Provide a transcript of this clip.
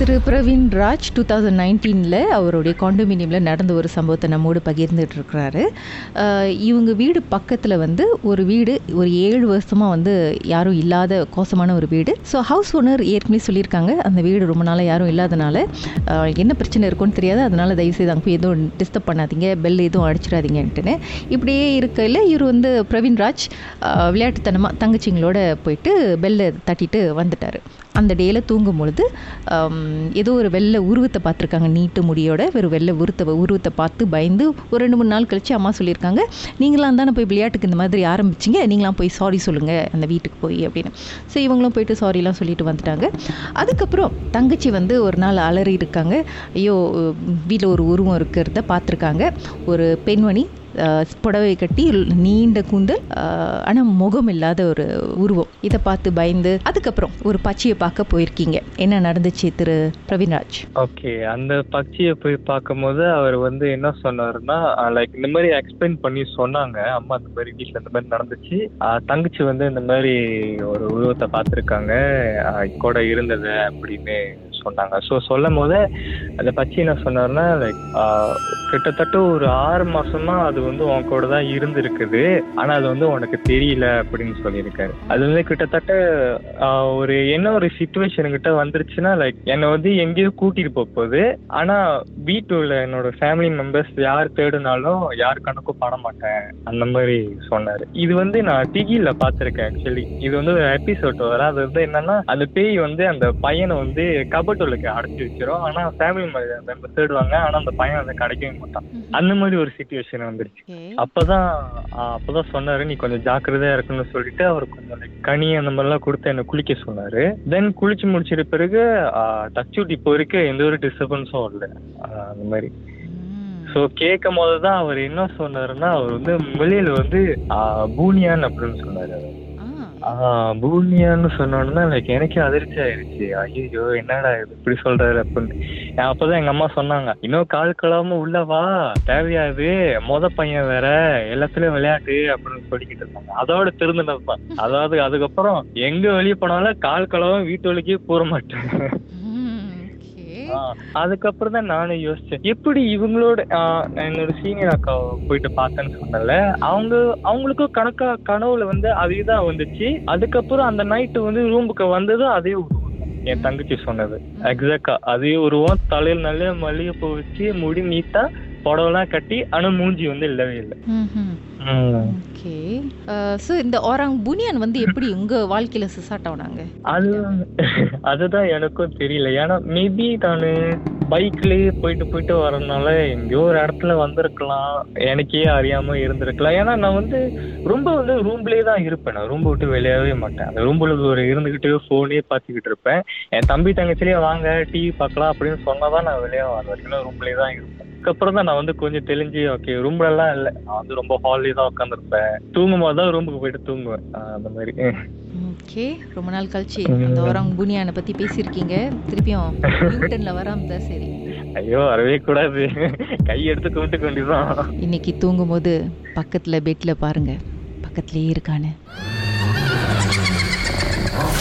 திரு Praveen Raj two thousand நைன்டீனில் அவருடைய காண்டோமினியமில் நடந்த ஒரு சம்பவத்தை நம்மோடு பகிர்ந்துட்டு இருக்கிறாரு. இவங்க வீடு பக்கத்தில் வந்து ஒரு வீடு ஒரு ஏழு வருஷமாக வந்து யாரும் இல்லாத கோசமான ஒரு வீடு. ஸோ ஹவுஸ் ஓனர் ஏற்கனவே சொல்லியிருக்காங்க அந்த வீடு ரொம்ப நாளாக யாரும் இல்லாதனால என்ன பிரச்சனை இருக்கும்னு தெரியாது. அதனால் தயவுசெய்து அங்கே போய் எதுவும் டிஸ்டர்ப் பண்ணாதீங்க பெல் எதுவும் அடிச்சிடாதீங்கன்ட்டுன்னு. இப்படியே இருக்கையில் இவர் வந்து பிரவீன் ராஜ் விளையாட்டுத்தனமாக தங்கச்சிங்களோட போயிட்டு பெல்லை தட்டிட்டு வந்துட்டார். அந்த டேயில் தூங்கும் பொழுது ஏதோ ஒரு வெள்ளை உருவத்தை பார்த்துருக்காங்க. நீட்டு முடியோட ஒரு வெள்ளை உருவத்தை உருவத்தை பார்த்து பயந்து ஒரு ரெண்டு மூணு நாள் கழிச்சு அம்மா சொல்லியிருக்காங்க நீங்களாம் தானே போய் விளையாட்டுக்கு இந்த மாதிரி ஆரம்பிச்சிங்க நீங்களாம் போய் சாரி சொல்லுங்கள் அந்த வீட்டுக்கு போய் அப்படின்னு. ஸோ இவங்களும் போயிட்டு சாரிலாம் சொல்லிட்டு வந்துட்டாங்க. அதுக்கப்புறம் தங்கச்சி வந்து ஒரு நாள் அலறி இருக்காங்க ஐயோ வீட்டில் ஒரு உருவம் இருக்கிறத பார்த்துருக்காங்க. ஒரு பெண்மணி புடவை கட்டி நீண்ட கூந்தல் ஆனால் முகம் இல்லாத ஒரு உருவம். இதை பார்த்து பயந்து அதுக்கப்புறம் ஒரு பச்சையை பார்க்க போயிருக்கீங்க. என்ன நடந்துச்சு திரு. பிரவீன்ராஜ்? ஓகே அந்த பட்சியை போய் பார்க்கும்போது அவர் வந்து என்ன சொன்னாருன்னா லைக் இந்த மாதிரி எக்ஸ்பிளைன் பண்ணி சொன்னாங்க. அம்மா இந்த மாதிரி வீட்டில் இந்த மாதிரி நடந்துச்சு. தங்கச்சி வந்து இந்த மாதிரி ஒரு உருவத்தை பார்த்துருக்காங்க. கூட இருந்தது அப்படின்னு சொன்னாங்க. ஸோ சொல்லும் போது அந்த பற்றி என்ன சொன்னார்னா லைக் கிட்டத்தட்ட ஒரு ஆறு மாசமா அது வந்து உன் கூட தான் இருந்திருக்குது. ஆனா அது வந்து உனக்கு தெரியல அப்படின்னு சொல்லியிருக்காரு. அது வந்து கிட்டத்தட்ட ஒரு என்ன ஒரு சுச்சுவேஷன் கிட்ட வந்துருச்சுன்னா லைக் என்னை வந்து எங்கேயோ கூட்டிட்டு போக போகுது. ஆனா வீட்டுல என்னோட ஃபேமிலி மெம்பர்ஸ் யார் தேடுனாலும் யார் கணக்கும் பண்ண மாட்டேன். அந்த மாதிரி சொன்னாரு. இது வந்து நான் டிகில பார்த்துருக்கேன் ஆக்சுவலி இது வந்து ஒரு எபிசோட் வர அது வந்து என்னன்னா அந்த பேய் வந்து அந்த பையனை வந்து கபட்டுலுக்கு அடைச்சி வச்சிரும். ஆனா ஃபேமிலி மெம்பர் தேடுவாங்க ஆனா அந்த பையன் வந்து கிடைக்கவே மாட்டான். அந்த மாதிரி ஒரு சுச்சுவேஷன் வந்துருச்சு. அப்பதான் அப்பதான் சொன்னாரு நீ கொஞ்சம் ஜாக்கிரதையா இருக்கணும்னு சொல்லிட்டு அவர் கொஞ்சம் கனி அந்த மாதிரிலாம் கொடுத்து என்ன குளிக்க சொன்னாரு. தென் குளிச்சு முடிச்சிட்ட பிறகு டச்சூட்டி இப்போ வரைக்கும் எந்த ஒரு டிஸ்டர்பன்ஸும் இல்லை. அந்த மாதிரி. ஸோ கேட்கும் போது தான் அவர் என்ன சொன்னாருன்னா அவர் வந்து மொழியில வந்து பூனியான் அப்படின்னு சொன்னாரு அவர். ஆஹ் பூனியான்னு சொன்னோன்னா லைக் எனக்கே அதிர்ச்சி ஆயிருச்சு. ஐயோ என்னடா இது? இப்படி சொல்றாரு அப்படின்னு அப்பதான் எங்க அம்மா சொன்னாங்க இன்னும் கால் கலாம உள்ள வா. தேவையா மொத பையன் வேற. எல்லாத்துலயும் விளையாட்டு அப்படின்னு சொல்லிக்கிட்டு இருந்தாங்க. அதோட திருந்தினதுதான். அதாவது அதுக்கப்புறம் எங்க வெளியே போனாலும் கால் கலாவும் வீட்டு வழிக்கே போற மாட்டேன். அதுக்கப்புறம் தான் நானும் யோசிச்சேன். எப்படி இவங்களோட என்னோட சீனியர் அக்கா போயிட்டு பார்த்தேன்னு சொன்னல அவங்க அவங்களுக்கும் கணக்கா கனவுல வந்து அதே தான் வந்துச்சு. அதுக்கப்புறம் அந்த நைட்டு வந்து ரூமுக்கு வந்ததும் அதே. என் தங்கச்சி சொன்னது. எக்ஸாக்டா அதே உருவம் தலையில் நல்ல மல்லிகைப்பூ வச்சு முடி நீட்டா புடவெல்லாம் கட்டி ஆனா மூஞ்சி வந்து இல்லவே இல்லை. ஓகே சோ uh, இந்த ஓராங் புனியான் வந்து எப்படி உங்க வாழ்க்கையில சிசாட் ஆனாங்க? அது அதுதான் எனக்கும் தெரியல. ஏன்னா மேபி நான் பைக்லயே போயிட்டு போயிட்டு வரனால எங்கேயோ ஒரு இடத்துல வந்திருக்கலாம். எனக்கே அறியாம இருந்திருக்கலாம். ஏன்னா நான் வந்து ரொம்ப வந்து ரூம்லயே தான் இருப்பேன். நான் ரூம் விட்டு வெளியாகவே மாட்டேன். அந்த ரூம்ல ஒரு இருந்துகிட்டு போனே பார்த்துக்கிட்டு இருப்பேன். என் தம்பி தங்கச்சிலேயே வாங்க டிவி பார்க்கலாம் அப்படின்னு சொன்னாதான் நான் வெளியே வர வரைக்கும் ரூம்லயே தான் இருப்பேன். அதுக்கப்புறம் தான் நான் வந்து கொஞ்சம் தெளிஞ்சு ஓகே ரூம்ல எல்லாம் இல்லை. நான் வந்து ரொம்ப தான் உட்காந்துருப்பேன் தூங்கும் போது தான் ரூமுக்கு போயிட்டு தூங்குவேன். அந்த மாதிரி. ஓகே ரொம்ப நாள் கழிச்சு. அந்த ஓராங் புனியானை பத்தி பேசியிருக்கீங்க. திருப்பியும் நியூட்டன்ல வராம தான் சரி. ஐயோ வரவே கூடாது. கை எடுத்து கும்பிட்டு கொண்டுதான் இன்னைக்கு தூங்கும்போது பக்கத்துல பெட்ல பாருங்க. பக்கத்துலயே இருக்கான்னு.